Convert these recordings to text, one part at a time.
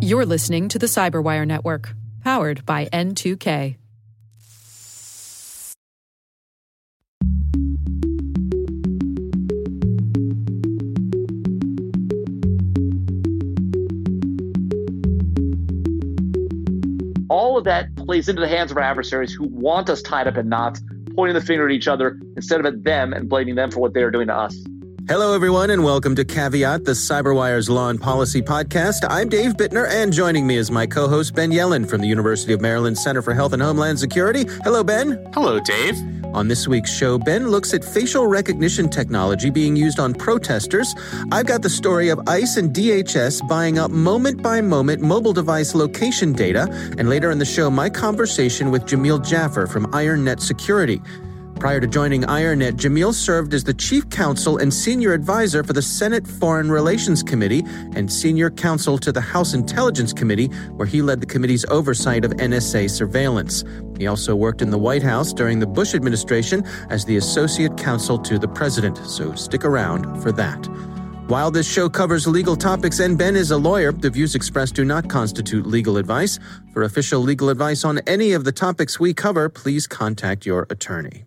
You're listening to the Cyberwire Network, powered by N2K. all of that plays into the hands of our adversaries who want us tied up in knots, pointing the finger at each other instead of at them and blaming them for what they are doing to us. Hello, everyone, and welcome to Caveat, the Cyberwire's Law and Policy podcast. I'm Dave Bittner, and joining me is my co host, Ben Yelin from the University of Maryland Center for Health and Homeland Security. Hello, Ben. Hello, Dave. On this week's show, Ben looks at facial recognition technology being used on protesters. I've got the story of ICE and DHS buying up moment by moment mobile device location data, and later in the show, my conversation with Jamil Jaffer from IronNet Security. Prior to joining IronNet, Jamil served as the chief counsel and senior advisor for the Senate Foreign Relations Committee and senior counsel to the House Intelligence Committee, where he led the committee's oversight of NSA surveillance. He also worked in the White House during the Bush administration as the associate counsel to the president, so stick around for that. While this show covers legal topics and Ben is a lawyer, the views expressed do not constitute legal advice. For official legal advice on any of the topics we cover, please contact your attorney.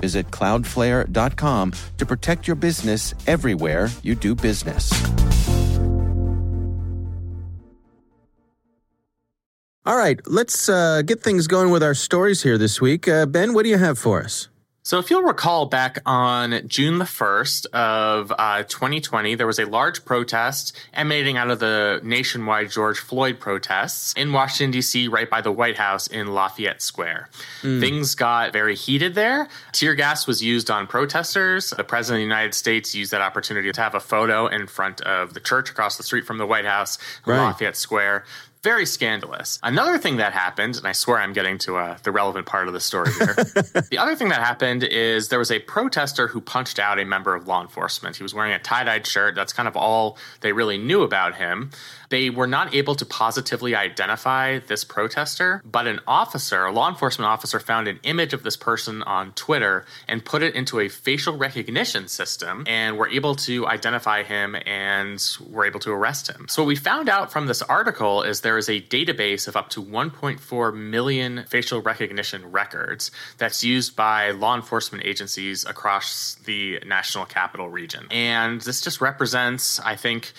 Visit cloudflare.com to protect your business everywhere you do business. All right, let's uh, get things going with our stories here this week. Uh, ben, what do you have for us? So, if you'll recall back on June the 1st of uh, 2020, there was a large protest emanating out of the nationwide George Floyd protests in Washington, D.C., right by the White House in Lafayette Square. Mm. Things got very heated there. Tear gas was used on protesters. The President of the United States used that opportunity to have a photo in front of the church across the street from the White House, right. Lafayette Square very scandalous. Another thing that happened, and I swear I'm getting to uh, the relevant part of the story here. the other thing that happened is there was a protester who punched out a member of law enforcement. He was wearing a tie dyed shirt. That's kind of all they really knew about him. They were not able to positively identify this protester, but an officer, a law enforcement officer, found an image of this person on Twitter and put it into a facial recognition system and were able to identify him and were able to arrest him. So, what we found out from this article is there is a database of up to 1.4 million facial recognition records that's used by law enforcement agencies across the national capital region. And this just represents, I think,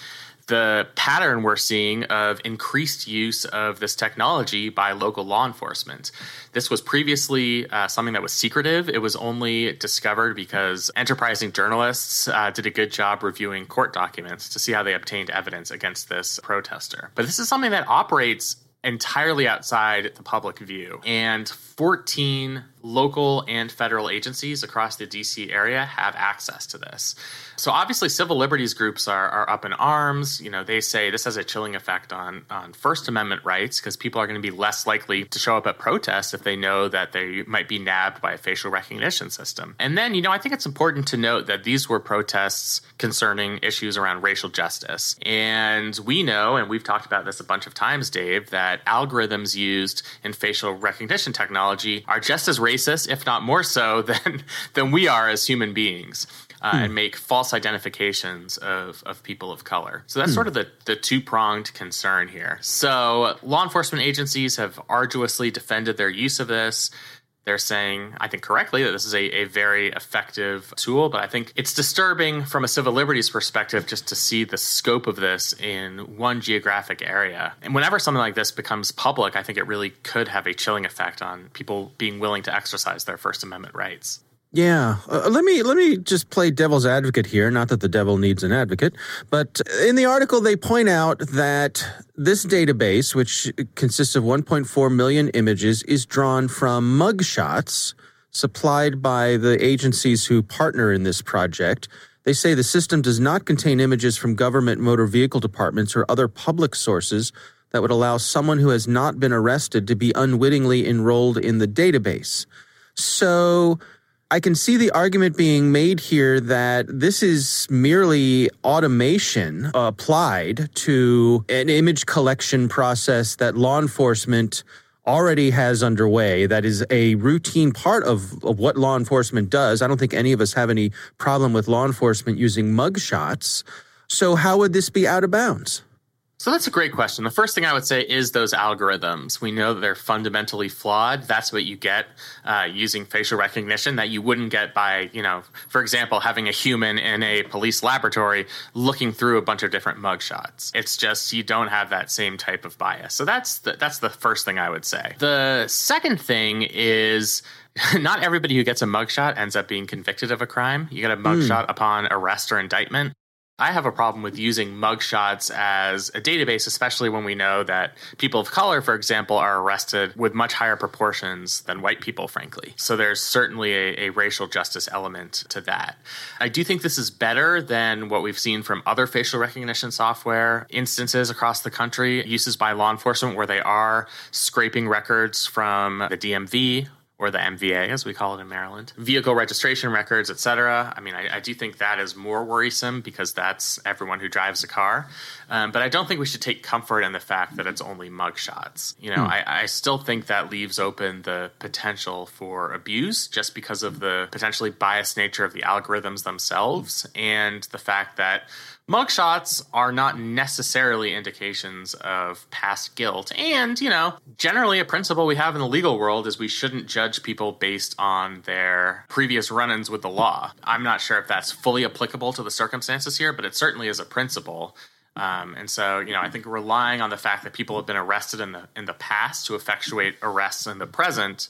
the pattern we're seeing of increased use of this technology by local law enforcement. This was previously uh, something that was secretive. It was only discovered because enterprising journalists uh, did a good job reviewing court documents to see how they obtained evidence against this protester. But this is something that operates entirely outside the public view. And 14 local and federal agencies across the DC area have access to this. So obviously civil liberties groups are, are up in arms. You know, they say this has a chilling effect on, on First Amendment rights because people are going to be less likely to show up at protests if they know that they might be nabbed by a facial recognition system. And then, you know, I think it's important to note that these were protests concerning issues around racial justice. And we know, and we've talked about this a bunch of times, Dave, that algorithms used in facial recognition technology are just as racist, if not more so, than, than we are as human beings uh, hmm. and make false identifications of, of people of color. So that's hmm. sort of the, the two pronged concern here. So law enforcement agencies have arduously defended their use of this. They're saying, I think correctly, that this is a, a very effective tool, but I think it's disturbing from a civil liberties perspective just to see the scope of this in one geographic area. And whenever something like this becomes public, I think it really could have a chilling effect on people being willing to exercise their First Amendment rights. Yeah, uh, let me let me just play devil's advocate here. Not that the devil needs an advocate, but in the article they point out that this database, which consists of 1.4 million images, is drawn from mugshots supplied by the agencies who partner in this project. They say the system does not contain images from government motor vehicle departments or other public sources that would allow someone who has not been arrested to be unwittingly enrolled in the database. So I can see the argument being made here that this is merely automation applied to an image collection process that law enforcement already has underway that is a routine part of, of what law enforcement does. I don't think any of us have any problem with law enforcement using mugshots. So, how would this be out of bounds? So that's a great question. The first thing I would say is those algorithms. We know that they're fundamentally flawed. That's what you get uh, using facial recognition that you wouldn't get by, you know, for example, having a human in a police laboratory looking through a bunch of different mugshots. It's just you don't have that same type of bias. So that's the, that's the first thing I would say. The second thing is not everybody who gets a mugshot ends up being convicted of a crime. You get a mugshot mm. upon arrest or indictment. I have a problem with using mugshots as a database, especially when we know that people of color, for example, are arrested with much higher proportions than white people, frankly. So there's certainly a, a, racial justice element to that. I do think this is better than what we've seen from other facial recognition software instances across the country, uses by law enforcement where they are scraping records from the DMV or the MVA, as we call it in Maryland, vehicle registration records, etc. I mean, I, I, do think that is more worrisome because that's everyone who drives a car. Um, but I don't think we should take comfort in the fact that it's only mugshots. You know, hmm. I, I still think that leaves open the potential for abuse just because of the potentially biased nature of the algorithms themselves and the fact that mugshots are not necessarily indications of past guilt. And, you know, generally a principle we have in the legal world is we shouldn't judge people based on their previous run ins with the law. I'm not sure if that's fully applicable to the circumstances here, but it certainly is a principle. Um, and so, you know, I think relying on the fact that people have been arrested in the in the past to effectuate arrests in the present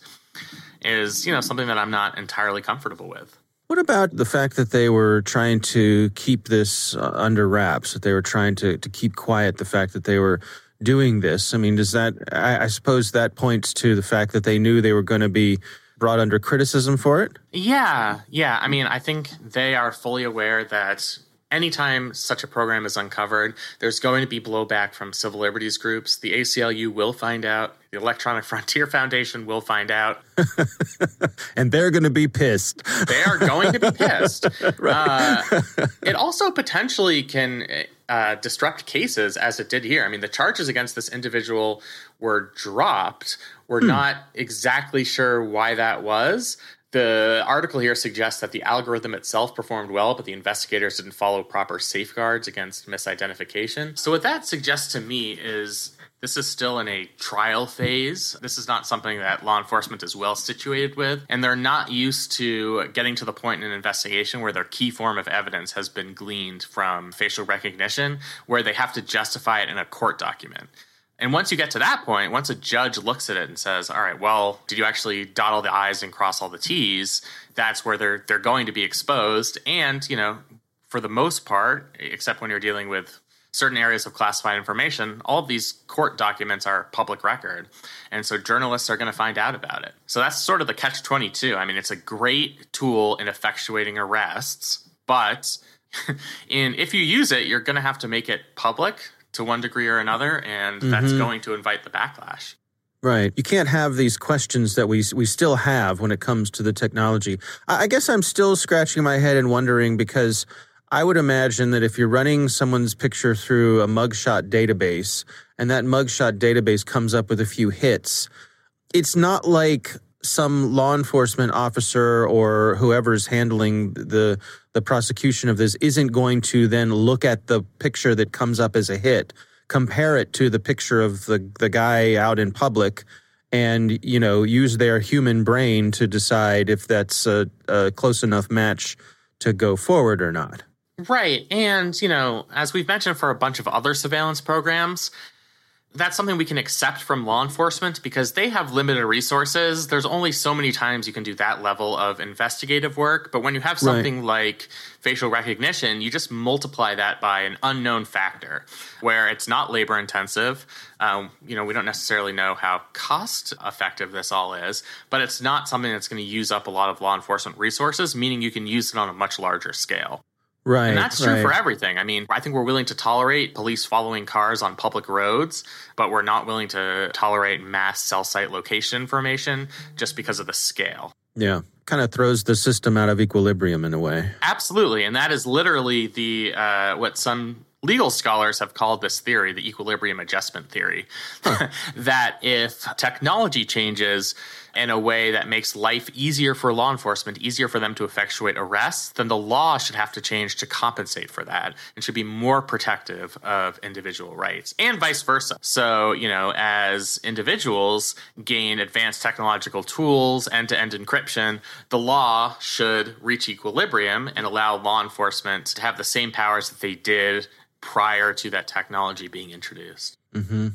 is, you know, something that I'm not entirely comfortable with. What about the fact that they were trying to keep this uh, under wraps, that they were trying to, to keep quiet the fact that they were doing this? I mean, does that, I, I suppose that points to the fact that they knew they were going to be brought under criticism for it? Yeah, yeah. I mean, I think they are fully aware that anytime such a program is uncovered, there's going to be blowback from civil liberties groups. The ACLU will find out. The Electronic Frontier Foundation will find out. and they're going to be pissed. they are going to be pissed. right. uh, it also potentially can uh, disrupt cases as it did here. I mean, the charges against this individual were dropped. We're hmm. not exactly sure why that was. The article here suggests that the algorithm itself performed well, but the investigators didn't follow proper safeguards against misidentification. So, what that suggests to me is this is still in a trial phase. This is not something that law enforcement is well situated with, and they're not used to getting to the point in an investigation where their key form of evidence has been gleaned from facial recognition, where they have to justify it in a court document. And once you get to that point, once a judge looks at it and says, "All right, well, did you actually dot all the i's and cross all the t's?" That's where they're they're going to be exposed. And you know, for the most part, except when you're dealing with certain areas of classified information, all of these court documents are public record. And so journalists are going to find out about it. So that's sort of the catch 22. I mean, it's a great tool in effectuating arrests, but in if you use it, you're going to have to make it public to one degree or another, and mm-hmm. that's going to invite the backlash. Right. You can't have these questions that we we still have when it comes to the technology. I, I guess I'm still scratching my head and wondering because I would imagine that if you're running someone's picture through a mugshot database and that mugshot database comes up with a few hits, it's not like some law enforcement officer or whoever's handling the the prosecution of this isn't going to then look at the picture that comes up as a hit, compare it to the picture of the the guy out in public, and you know use their human brain to decide if that's a, a close enough match to go forward or not. Right, and you know, as we've mentioned for a bunch of other surveillance programs, that's something we can accept from law enforcement because they have limited resources. There's only so many times you can do that level of investigative work. But when you have something right. like facial recognition, you just multiply that by an unknown factor where it's not labor intensive. Um, you know, we don't necessarily know how cost effective this all is, but it's not something that's going to use up a lot of law enforcement resources, meaning you can use it on a much larger scale. Right. And that's true right. for everything. I mean, I think we're willing to tolerate police following cars on public roads, but we're not willing to tolerate mass cell site location information just because of the scale. Yeah. Kind of throws the system out of equilibrium in a way. Absolutely. And that is literally the uh, what some legal scholars have called this theory the equilibrium adjustment theory that if technology changes in a way that makes life easier for law enforcement, easier for them to effectuate arrests, then the law should have to change to compensate for that and should be more protective of individual rights and vice versa. So, you know, as individuals gain advanced technological tools, end to end encryption, the law should reach equilibrium and allow law enforcement to have the same powers that they did prior to that technology being introduced. Mm-hmm.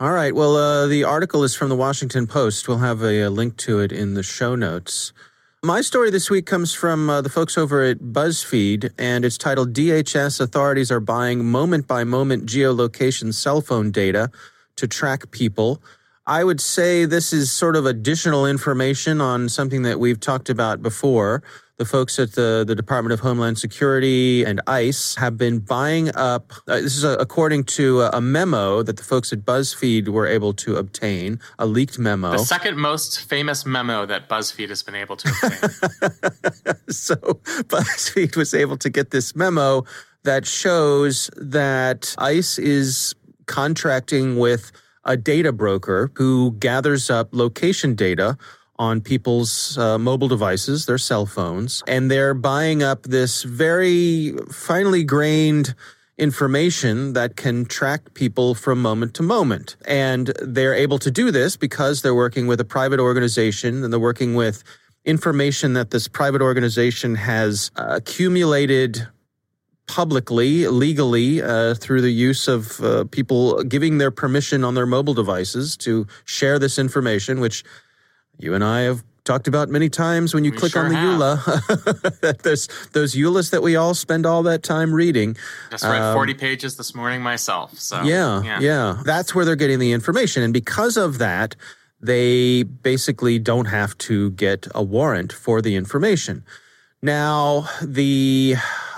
All right. Well, uh, the article is from the Washington Post. We'll have a, a, link to it in the show notes. My story this week comes from uh, the folks over at BuzzFeed, and it's titled DHS Authorities Are Buying Moment by Moment Geolocation Cell Phone Data to Track People. I would say this is sort of additional information on something that we've talked about before the folks at the, the Department of Homeland Security and ICE have been buying up. Uh, this is a, according to a, a, memo that the folks at BuzzFeed were able to obtain, a leaked memo. The second most famous memo that BuzzFeed has been able to obtain. so BuzzFeed was able to get this memo that shows that ICE is contracting with a data broker who gathers up location data on people's uh, mobile devices, their cell phones, and they're buying up this very finely grained information that can track people from moment to moment. And they're able to do this because they're working with a private organization and they're working with information that this private organization has uh, accumulated publicly, legally, uh, through the use of uh, people giving their permission on their mobile devices to share this information, which you and I have talked about many times when you we click sure on the EULA. There's those EULAs that we all spend all that time reading. Just read um, 40 pages this morning myself. So yeah, yeah, yeah. That's where they're getting the information. And because of that, they basically don't have to get a warrant for the information. Now, the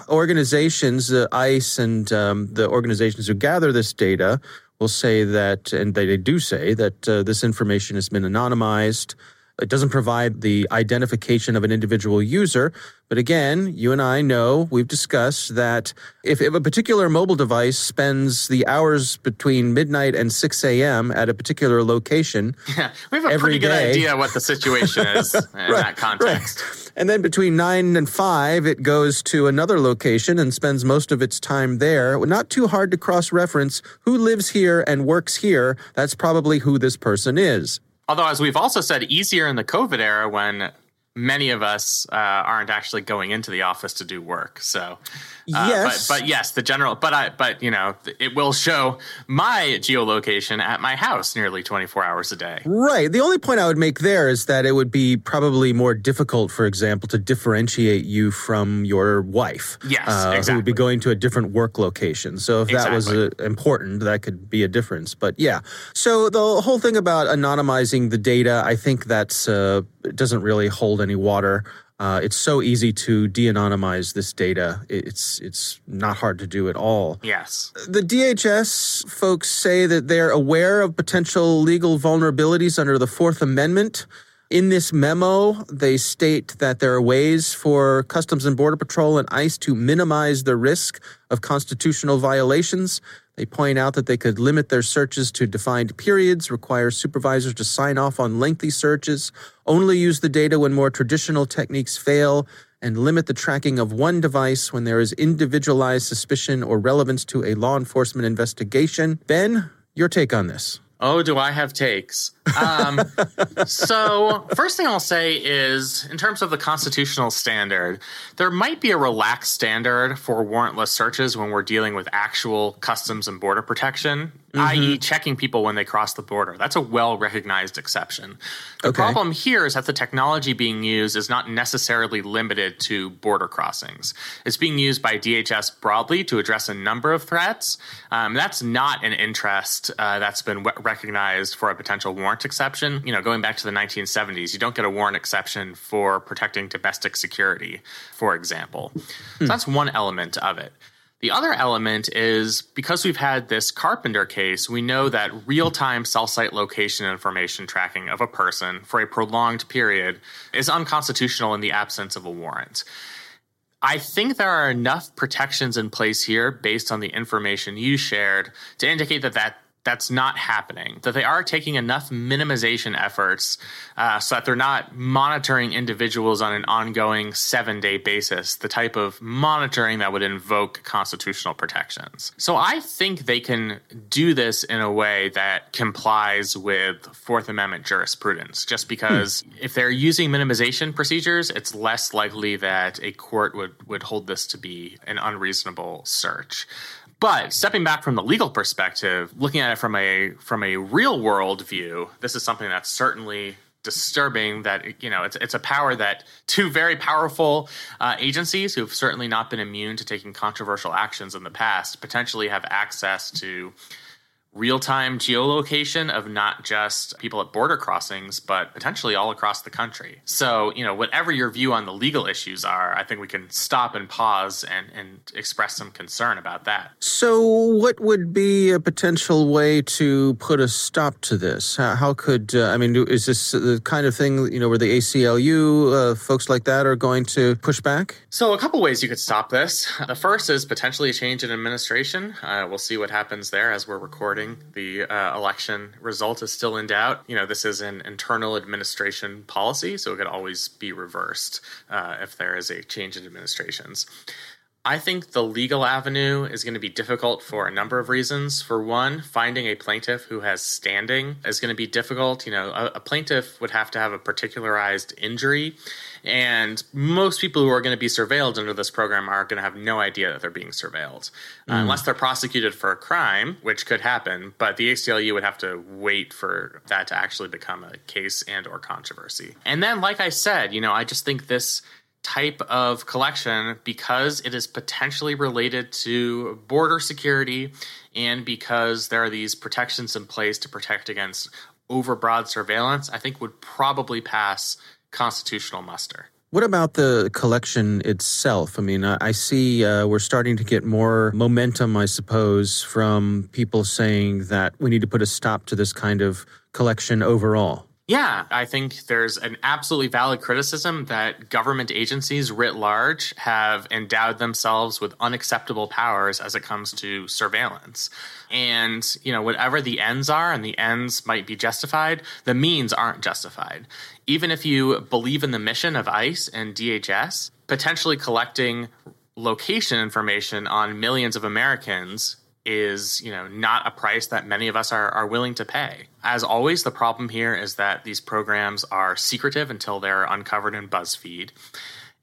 organizations, uh, ICE and um, the organizations who gather this data will say that, and they do say that uh, this information has been anonymized. It doesn't provide the identification of an individual user. But again, you and I know, we've discussed that if, if a particular mobile device spends the hours between midnight and 6 a.m. at a particular location, yeah, we have a pretty good day, idea what the situation is in right, that context. Right. And then between 9 and 5, it goes to another location and spends most of its time there. Not too hard to cross reference who lives here and works here. That's probably who this person is. Although, as we've also said, easier in the COVID era when many of us uh, aren't actually going into the office to do work. So, uh, yes, but, but, yes, the general. But I, but you know, it will show my geolocation at my house nearly twenty four hours a day. Right. The only point I would make there is that it would be probably more difficult, for example, to differentiate you from your wife. Yes, uh, exactly. Who would be going to a different work location. So if that exactly. was uh, important, that could be a difference. But yeah. So the whole thing about anonymizing the data, I think that's uh, doesn't really hold any water. Uh, it's so easy to de-anonymize this data. It's it's not hard to do at all. Yes. The DHS folks say that they're aware of potential legal vulnerabilities under the Fourth Amendment. In this memo, they state that there are ways for Customs and Border Patrol and ICE to minimize the risk of constitutional violations. They point out that they could limit their searches to defined periods, require supervisors to sign off on lengthy searches, only use the data when more traditional techniques fail, and limit the tracking of one device when there is individualized suspicion or relevance to a law enforcement investigation. Ben, your take on this? Oh, do I have takes? Um, so, first thing I'll say is in terms of the constitutional standard, there might be a relaxed standard for warrantless searches when we're dealing with actual customs and border protection, mm-hmm. i.e., checking people when they cross the border. That's a well recognized exception. The okay. problem here is that the technology being used is not necessarily limited to border crossings. It's being used by DHS broadly to address a number of threats. Um, that's not an interest uh, that's been recognized for a potential warrant warrant exception. You know, going back to the 1970s, you don't get a warrant exception for protecting domestic security, for example. Hmm. So that's one element of it. The other element is because we've had this Carpenter case, we know that real time cell site location information tracking of a person for a prolonged period is unconstitutional in the absence of a warrant. I think there are enough protections in place here based on the information you shared to indicate that that that's not happening, that they are taking enough minimization efforts uh, so that they're not monitoring individuals on an ongoing seven day basis, the type of monitoring that would invoke constitutional protections. So I think they can do this in a way that complies with Fourth Amendment jurisprudence, just because hmm. if they're using minimization procedures, it's less likely that a court would, would hold this to be an unreasonable search. But stepping back from the legal perspective, looking at it from a from a real world view, this is something that's certainly disturbing that you know it's it's a power that two very powerful uh, agencies who've certainly not been immune to taking controversial actions in the past potentially have access to real time geolocation of not just people at border crossings, but potentially all across the country. So, you know, whatever your view on the legal issues are, I think we can stop and pause and, and express some concern about that. So, what would be a potential way to put a stop to this? How, how could, uh, I mean, is this the kind of thing, you know, where the ACLU, uh, folks like that are going to push back? So, a couple ways you could stop this. The first is potentially a change in administration. Uh, we'll see what happens there as we're recording the uh, election result is still in doubt. You know, this is an internal administration policy, so it could always be reversed uh, if there is a change in administrations. I think the legal avenue is going to be difficult for a number of reasons. For one, finding a plaintiff who has standing is going to be difficult. You know, a, a plaintiff would have to have a particularized injury and most people who are going to be surveilled under this program are going to have no idea that they're being surveilled, uh, mm. unless they're prosecuted for a crime, which could happen. But the ACLU would have to wait for that to actually become a case and or controversy. And then, like I said, you know, I just think this type of collection because it is potentially related to border security and because there are these protections in place to protect against overbroad surveillance, I think would probably pass constitutional muster. What about the collection itself? I mean, I see uh, we're starting to get more momentum, I suppose, from people saying that we need to put a stop to this kind of collection overall. Yeah, I think there's an absolutely valid criticism that government agencies writ large have endowed themselves with unacceptable powers as it comes to surveillance. And, you know, whatever the ends are, and the ends might be justified, the means aren't justified. Even if you believe in the mission of ICE and DHS, potentially collecting location information on millions of Americans is you know not a price that many of us are, are willing to pay as always the problem here is that these programs are secretive until they're uncovered in buzzfeed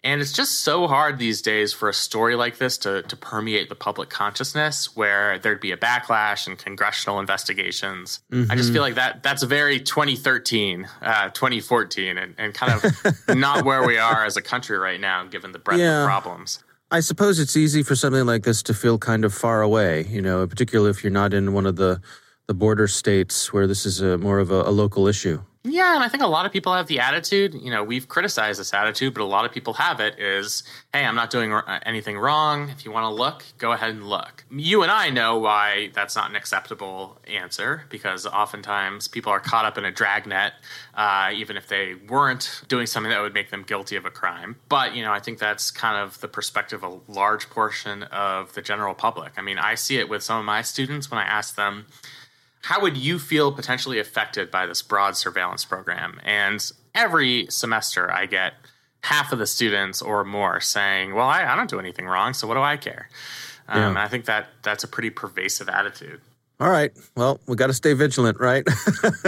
and it's just so hard these days for a story like this to, to permeate the public consciousness where there'd be a backlash and congressional investigations. Mm-hmm. I just feel like that that's very 2013, uh, 2014, and, and kind of not where we are as a country right now, given the breadth yeah. of problems. I suppose it's easy for something like this to feel kind of far away, you know, particularly if you're not in one of the, the border states where this is a, more of a, a local issue. Yeah, and I think a lot of people have the attitude, you know, we've criticized this attitude, but a lot of people have it is, hey, I'm not doing anything wrong. If you want to look, go ahead and look. You and I know why that's not an acceptable answer because oftentimes people are caught up in a dragnet, uh, even if they weren't doing something that would make them guilty of a crime. But, you know, I think that's kind of the perspective of a large portion of the general public. I mean, I see it with some of my students when I ask them, how would you feel potentially affected by this broad surveillance program? And every semester, I get half of the students or more saying, "Well, I, I don't do anything wrong, so what do I care?" Um, yeah. I think that that's a pretty pervasive attitude. All right. Well, we got to stay vigilant, right?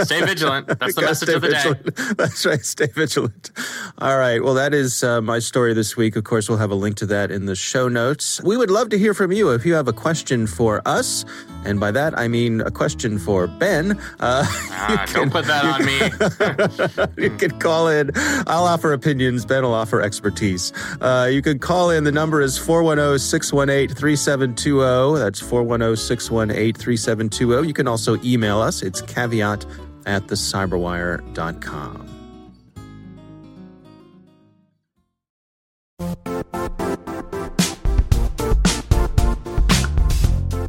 stay vigilant. That's the message of the vigilant. day. That's right. Stay vigilant. All right. Well, that is uh, my story this week. Of course, we'll have a link to that in the show notes. We would love to hear from you if you have a question for us. And by that, I mean a question for Ben. Uh, ah, can, don't put that on me. you can call in. I'll offer opinions. Ben will offer expertise. Uh, you can call in. The number is 410 618 3720. That's 410 618 3720. You can also email us. It's caveat at thecyberwire.com.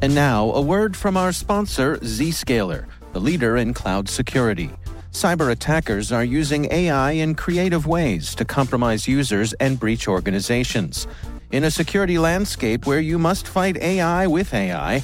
And now, a word from our sponsor, Zscaler, the leader in cloud security. Cyber attackers are using AI in creative ways to compromise users and breach organizations. In a security landscape where you must fight AI with AI,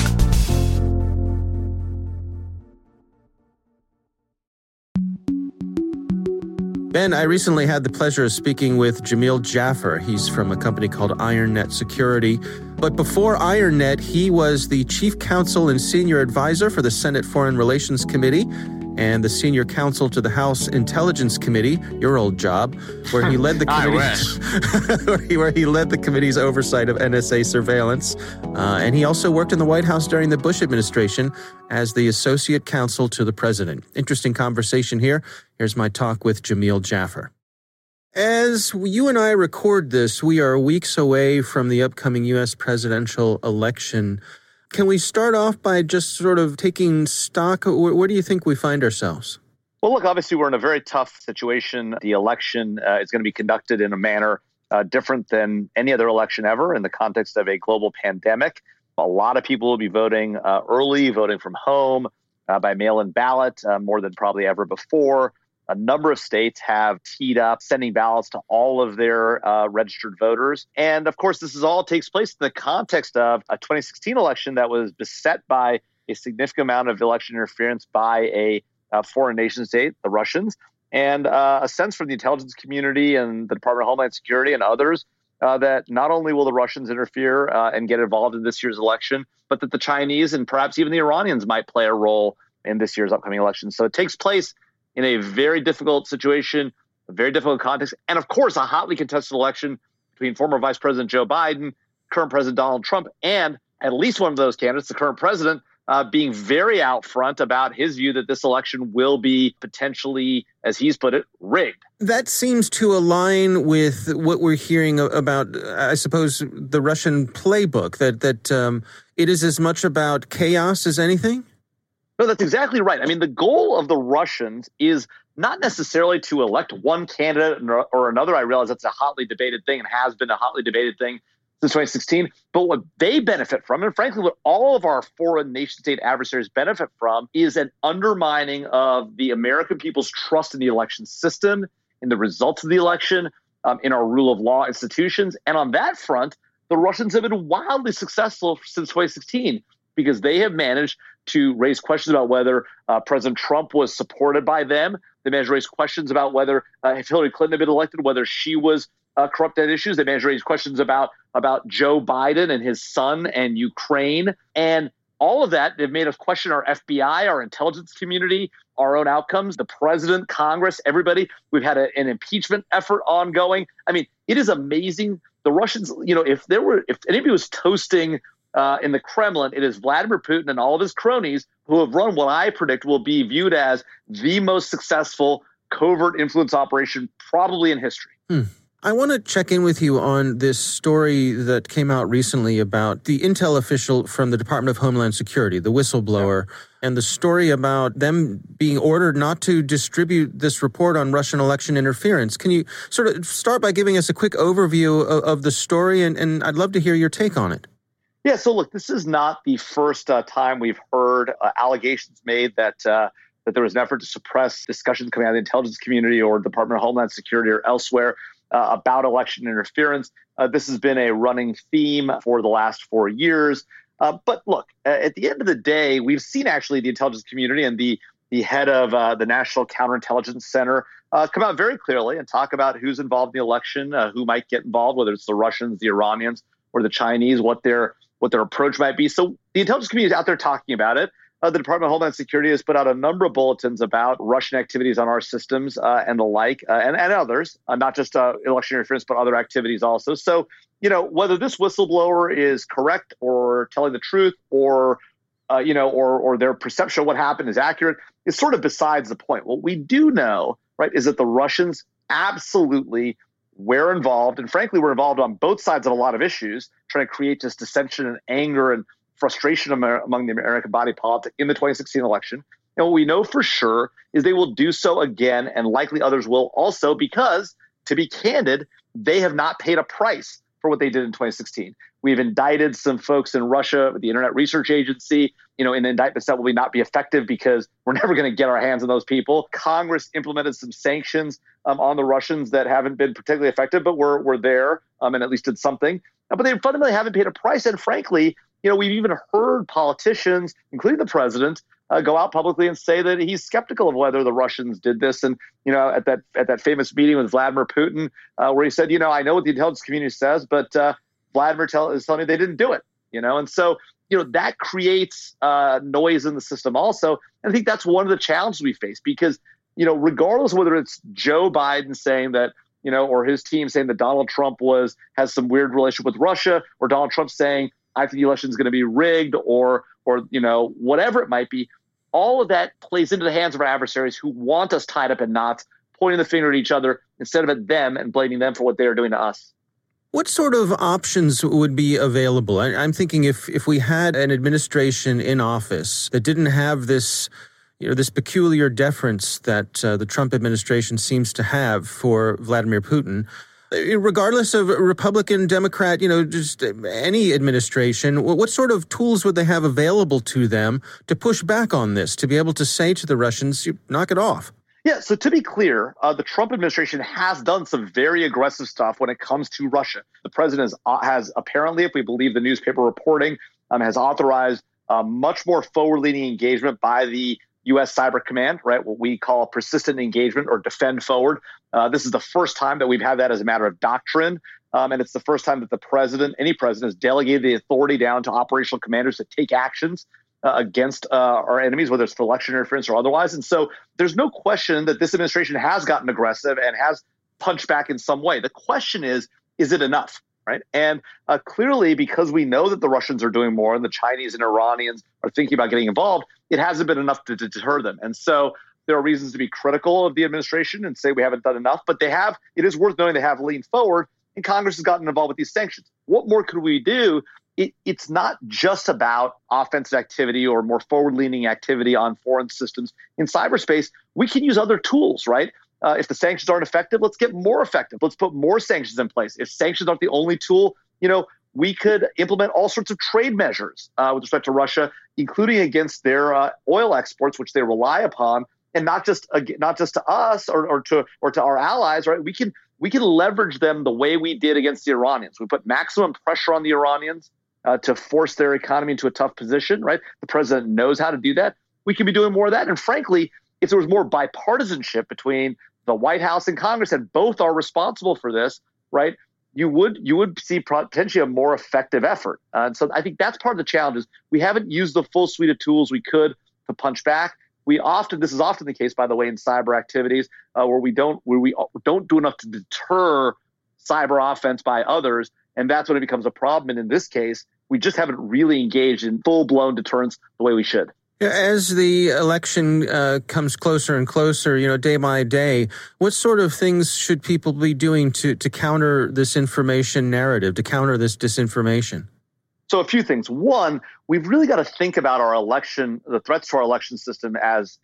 Ben, I recently had the pleasure of speaking with Jamil Jaffer. He's from a company called IronNet Security. But before IronNet, he was the chief counsel and senior advisor for the Senate Foreign Relations Committee and the senior counsel to the House Intelligence Committee, your old job, where he led the committee, where, he, where he led the committee's oversight of NSA surveillance. Uh, and he also worked in the White House during the Bush administration as the associate counsel to the president. Interesting conversation here. Here's my talk with Jamil Jaffer. As you and I record this, we are weeks away from the upcoming U.S. presidential election. Can we start off by just sort of taking stock? Where, where do you think we find ourselves? Well, look, obviously, we're in a very tough situation. The election uh, is going to be conducted in a manner uh, different than any other election ever in the context of a global pandemic. A lot of people will be voting uh, early, voting from home uh, by mail in ballot uh, more than probably ever before. A number of states have teed up sending ballots to all of their uh, registered voters. And of course, this is all takes place in the context of a 2016 election that was beset by a significant amount of election interference by a, a foreign nation state, the Russians, and uh, a sense from the intelligence community and the Department of Homeland Security and others uh, that not only will the Russians interfere uh, and get involved in this year's election, but that the Chinese and perhaps even the Iranians might play a role in this year's upcoming election. So it takes place in a very difficult situation, a very difficult context, and of course, a hotly contested election between former Vice President Joe Biden, current President Donald Trump, and at least one of those candidates, the current president, uh, being very out front about his view that this election will be potentially, as he's put it, rigged. That seems to align with what we're hearing about, I suppose, the Russian playbook. That that um, it is as much about chaos as anything. No, that's exactly right. I mean, the goal of the Russians is not necessarily to elect one candidate or another. I realize that's a hotly debated thing and has been a hotly debated thing since 2016. But what they benefit from, and frankly, what all of our foreign nation state adversaries benefit from, is an undermining of the American people's trust in the election system, in the results of the election, um, in our rule of law institutions. And on that front, the Russians have been wildly successful since 2016 because they have managed to raise questions about whether uh, President Trump was supported by them. They managed to raise questions about whether uh, if Hillary Clinton had been elected, whether she was uh, corrupt at issues. They managed to raise questions about about Joe Biden and his son and Ukraine, and all of that. They've made us question our FBI, our intelligence community, our own outcomes, the president, Congress, everybody. We've had a, an impeachment effort ongoing. I mean, it is amazing. The Russians, you know, if there were, if anybody was toasting uh, in the Kremlin, it is Vladimir Putin and all of his cronies who have run what I predict will be viewed as the most successful covert influence operation probably in history. Hmm. I want to check in with you on this story that came out recently about the intel official from the Department of Homeland Security, the whistleblower, yeah. and the story about them being ordered not to distribute this report on Russian election interference. Can you sort of start by giving us a quick overview of, of the story? And, and I'd love to hear your take on it. Yeah, so look, this is not the first uh, time we've heard uh, allegations made that uh, that there was an effort to suppress discussions coming out of the intelligence community or Department of Homeland Security or elsewhere uh, about election interference. Uh, this has been a running theme for the last four years. Uh, but look, at the end of the day, we've seen actually the intelligence community and the the head of the National Counterintelligence Center come out very clearly and talk about who's involved in the election, who might get involved, whether it's the Russians, the Iranians, or the Chinese, what their what their approach might be. So the intelligence community is out there talking about it. uh, the Department of Homeland Security has put out a number of bulletins about Russian activities on our systems uh, and the like, uh, and, and others, uh, not just uh, election interference, but other activities also. So, you know, whether this whistleblower is correct or telling the truth or, uh, you know, or, or their perception of what happened is accurate is sort of besides the point. What we do know, right, is that the Russians absolutely were involved, and frankly, we're involved on both sides of a lot of issues, trying to create just dissension and anger and frustration among the American body politic in the 2016 election. And what we know for sure is they will do so again, and likely others will also, because to be candid, they have not paid a price for what they did in 2016. We've indicted some folks in Russia, the Internet Research Agency, you know, in indictments that will be not be effective because we're never going to get our hands on those people. Congress implemented some sanctions um, on the Russians that haven't been particularly effective, but were, were there um, and at least did something. Uh, but they fundamentally haven't paid a price. And frankly, you know, we've even heard politicians, including the president, uh, go out publicly and say that he's skeptical of whether the Russians did this. And you know, at that at that famous meeting with Vladimir Putin, uh, where he said, you know, I know what the intelligence community says, but uh, Vladimir tell, is telling me they didn't do it. You know, and so you know that creates uh, noise in the system also. And I think that's one of the challenges we face because you know, regardless whether it's Joe Biden saying that you know, or his team saying that Donald Trump was has some weird relationship with Russia, or Donald Trump saying I think the election is going to be rigged or or you know whatever it might be. All of that plays into the hands of our adversaries who want us tied up in knots, pointing the finger at each other instead of at them and blaming them for what they are doing to us. What sort of options would be available? I, am thinking if if we had an administration in office that didn't have this you know this peculiar deference that uh, the Trump administration seems to have for Vladimir Putin regardless of Republican, Democrat, you know, just any administration, what sort of tools would they have available to them to push back on this, to be able to say to the Russians, knock it off? Yeah, so to be clear, uh, the Trump administration has done some very aggressive stuff when it comes to Russia. The president has, uh, has apparently, if we believe the newspaper reporting, um, has authorized uh, much more forward leaning engagement by the U.S. Cyber Command, right? What we call persistent engagement or defend forward. Uh, this is the first time that we've had that as a matter of doctrine. Um, and it's the first time that the president, any president, has delegated the authority down to operational commanders to take actions uh, against uh, our enemies, whether it's for election interference or otherwise. And so there's no question that this administration has gotten aggressive and has punched back in some way. The question is, is it enough? Right. And uh, clearly, because we know that the Russians are doing more and the Chinese and Iranians are thinking about getting involved, it hasn't been enough to, to deter them. And so there are reasons to be critical of the administration and say we haven't done enough, but they have, it is worth knowing they have leaned forward and Congress has gotten involved with these sanctions. What more could we do? It, it's not just about offensive activity or more forward leaning activity on foreign systems in cyberspace. We can use other tools, right? Uh, if the sanctions aren't effective, let's get more effective. Let's put more sanctions in place. If sanctions aren't the only tool, you know, we could implement all sorts of trade measures uh, with respect to Russia, including against their uh, oil exports, which they rely upon, and not just not just to us or, or to or to our allies. Right? We can we can leverage them the way we did against the Iranians. We put maximum pressure on the Iranians uh, to force their economy into a tough position. Right? The president knows how to do that. We can be doing more of that. And frankly, if there was more bipartisanship between the White House and Congress, and both are responsible for this, right? you would you would see potentially a more effective effort. Uh, and so I think that's part of the challenge is we haven't used the full suite of tools we could to punch back. We often this is often the case, by the way, in cyber activities uh, where we don't where we don't do enough to deter cyber offense by others, and that's when it becomes a problem. And in this case, we just haven't really engaged in full blown deterrence the way we should. As the election uh, comes closer and closer, you know, day by day, what sort of things should people be doing to, to counter this information narrative, to counter this disinformation? So, a few things. One, we've really got to think about our election, the threats to our election system, as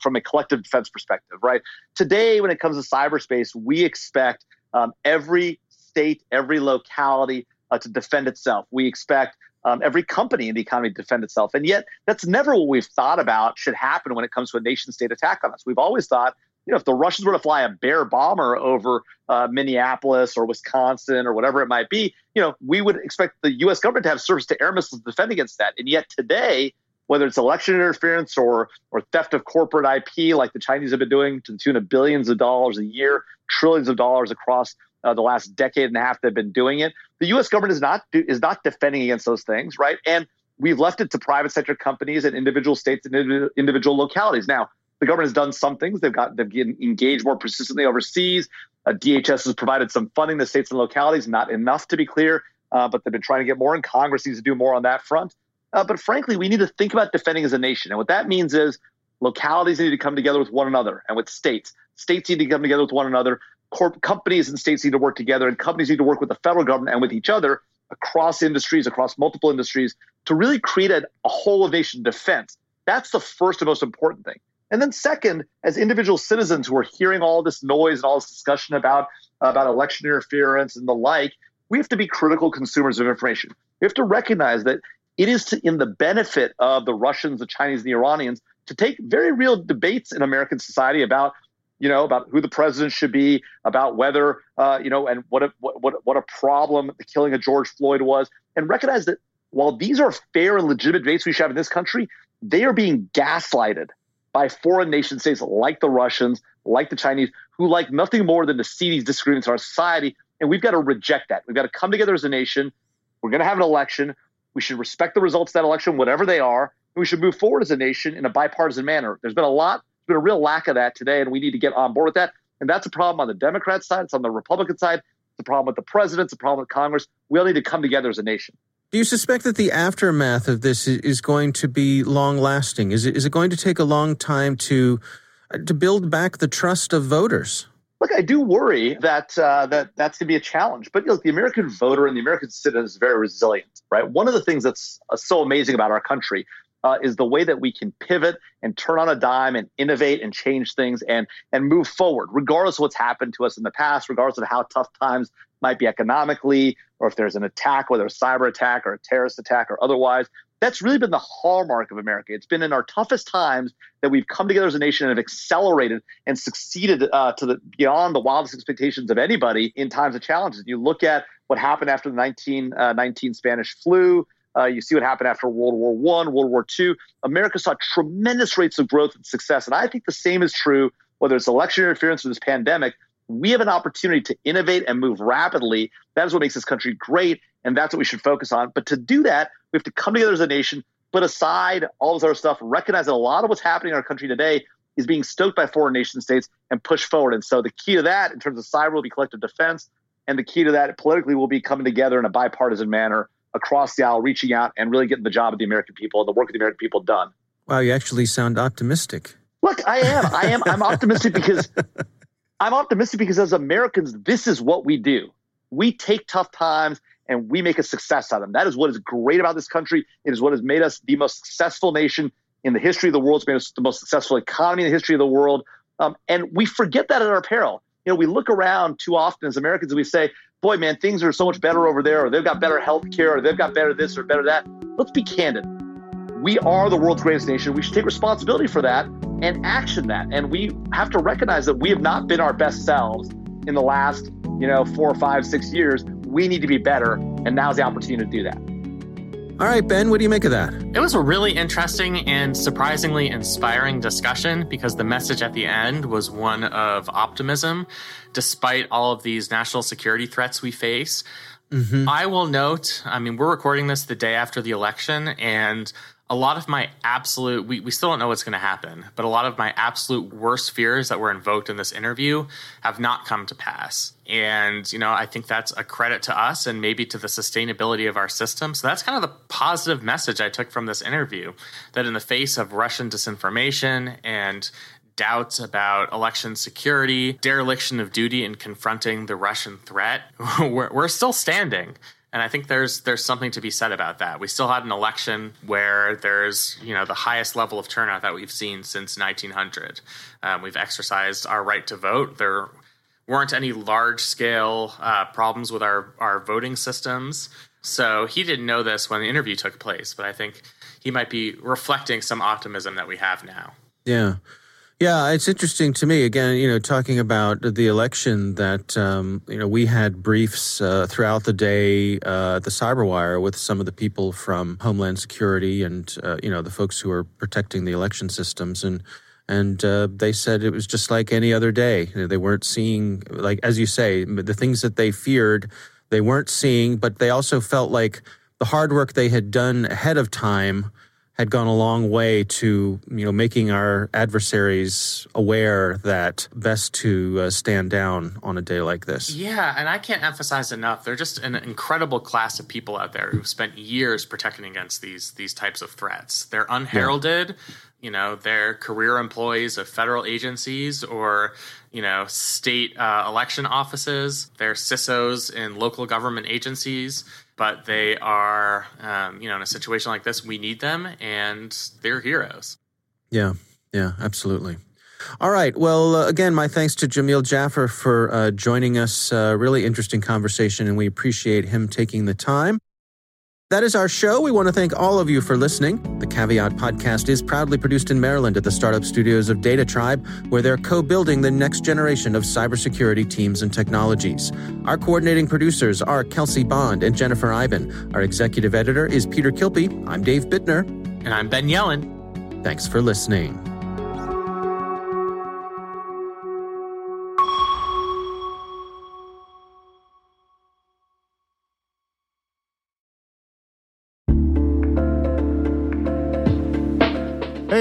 from a collective defense perspective, right? Today, when it comes to cyberspace, we expect um, every state, every locality uh, to defend itself. We expect um, every company in the economy to defend itself. And yet, that's never what we've thought about should happen when it comes to a nation state attack on us. We've always thought, you know, if the Russians were to fly a bear bomber over uh, Minneapolis or Wisconsin or whatever it might be, you know, we would expect the U.S. government to have surface to air missiles to defend against that. And yet today, whether it's election interference or or theft of corporate IP, like the Chinese have been doing to the tune of billions of dollars a year, trillions of dollars across uh, the last decade and a half they've been doing it. The U.S. government is not is not defending against those things, right? And we've left it to private sector companies and individual states and individual localities. Now, the government has done some things. They've got they've engaged more persistently overseas. Uh, DHS has provided some funding to states and localities, not enough to be clear, uh, but they've been trying to get more, and Congress needs to do more on that front. Uh, but frankly, we need to think about defending as a nation, and what that means is localities need to come together with one another and with states. States need to come together with one another. Corp- companies and states need to work together, and companies need to work with the federal government and with each other across industries, across multiple industries, to really create a, a whole of nation defense. That's the first and most important thing. And then second, as individual citizens who are hearing all this noise and all this discussion about about election interference and the like, we have to be critical consumers of information. We have to recognize that it is to, in the benefit of the Russians, the Chinese, and the Iranians to take very real debates in American society about you know, about who the president should be, about whether, uh, you know, and what a, what, what a problem the killing of George Floyd was, and recognize that while these are fair and legitimate debates we should have in this country, they are being gaslighted by foreign nation states like the Russians, like the Chinese, who like nothing more than to see these disagreements in our society. And we've got to reject that. We've got to come together as a nation. We're going to have an election. We should respect the results of that election, whatever they are. We should move forward as a nation in a bipartisan manner. There's been a lot been a real lack of that today, and we need to get on board with that. And that's a problem on the Democrat side. It's on the Republican side. It's a problem with the president. It's a problem with Congress. We all need to come together as a nation. Do you suspect that the aftermath of this is going to be long lasting? Is it, is it going to take a long time to to build back the trust of voters? Look, I do worry that uh, that that's going to be a challenge. But you know, the American voter and the American citizen is very resilient, right? One of the things that's uh, so amazing about our country uh, is the way that we can pivot and turn on a dime and innovate and change things and and move forward, regardless of what's happened to us in the past, regardless of how tough times might be economically, or if there's an attack, whether a cyber attack or a terrorist attack or otherwise. That's really been the hallmark of America. It's been in our toughest times that we've come together as a nation and have accelerated and succeeded uh, to the beyond the wildest expectations of anybody in times of challenges. You look at what happened after the 1919 uh, Spanish flu. Uh, you see what happened after World War One, World War Two. America saw tremendous rates of growth and success, and I think the same is true whether it's election interference or this pandemic. We have an opportunity to innovate and move rapidly. That is what makes this country great, and that's what we should focus on. But to do that, we have to come together as a nation, put aside all this other stuff, recognize that a lot of what's happening in our country today is being stoked by foreign nation states and push forward. And so the key to that, in terms of cyber, will be collective defense, and the key to that politically will be coming together in a bipartisan manner across the aisle, reaching out and really getting the job of the American people and the work of the American people done. Wow, you actually sound optimistic. Look, I am. I am. I'm optimistic because I'm optimistic because as Americans, this is what we do. We take tough times and we make a success out of them. That is what is great about this country. It is what has made us the most successful nation in the history of the world. It's made us the most successful economy in the history of the world. Um, and we forget that at our peril. You know, we look around too often as Americans and we say, boy, man, things are so much better over there, or they've got better health care, or they've got better this or better that. Let's be candid. We are the world's greatest nation. We should take responsibility for that and action that. And we have to recognize that we have not been our best selves in the last, you know, four or five, six years. We need to be better. And now's the opportunity to do that. All right, Ben, what do you make of that? It was a really interesting and surprisingly inspiring discussion because the message at the end was one of optimism despite all of these national security threats we face. Mm-hmm. I will note, I mean, we're recording this the day after the election, and a lot of my absolute we, we still don't know what's going to happen but a lot of my absolute worst fears that were invoked in this interview have not come to pass and you know i think that's a credit to us and maybe to the sustainability of our system so that's kind of the positive message i took from this interview that in the face of russian disinformation and doubts about election security dereliction of duty in confronting the russian threat we're, we're still standing and I think there's there's something to be said about that. We still had an election where there's you know the highest level of turnout that we've seen since 1900. Um, we've exercised our right to vote. There weren't any large scale uh, problems with our our voting systems. So he didn't know this when the interview took place, but I think he might be reflecting some optimism that we have now. Yeah. Yeah, it's interesting to me. Again, you know, talking about the election, that um, you know we had briefs uh, throughout the day uh, at the Cyberwire with some of the people from Homeland Security and uh, you know the folks who are protecting the election systems, and and uh, they said it was just like any other day. They weren't seeing, like as you say, the things that they feared, they weren't seeing, but they also felt like the hard work they had done ahead of time had gone a long way to you know making our adversaries aware that best to uh, stand down on a day like this. Yeah, and I can't emphasize enough. They're just an incredible class of people out there who've spent years protecting against these these types of threats. They're unheralded. Yeah. You know, they're career employees of federal agencies or you know state uh, election offices. They're CISOs in local government agencies but they are, um, you know, in a situation like this, we need them and they're heroes. Yeah, yeah, absolutely. All right. Well, uh, again, my thanks to Jamil Jaffer for uh, joining us. Uh, really interesting conversation, and we appreciate him taking the time. That is our show. We want to thank all of you for listening. The Caveat podcast is proudly produced in Maryland at the startup studios of Data Tribe, where they're co building the next generation of cybersecurity teams and technologies. Our coordinating producers are Kelsey Bond and Jennifer Eiben. Our executive editor is Peter Kilpe. I'm Dave Bittner. And I'm Ben Yelin. Thanks for listening.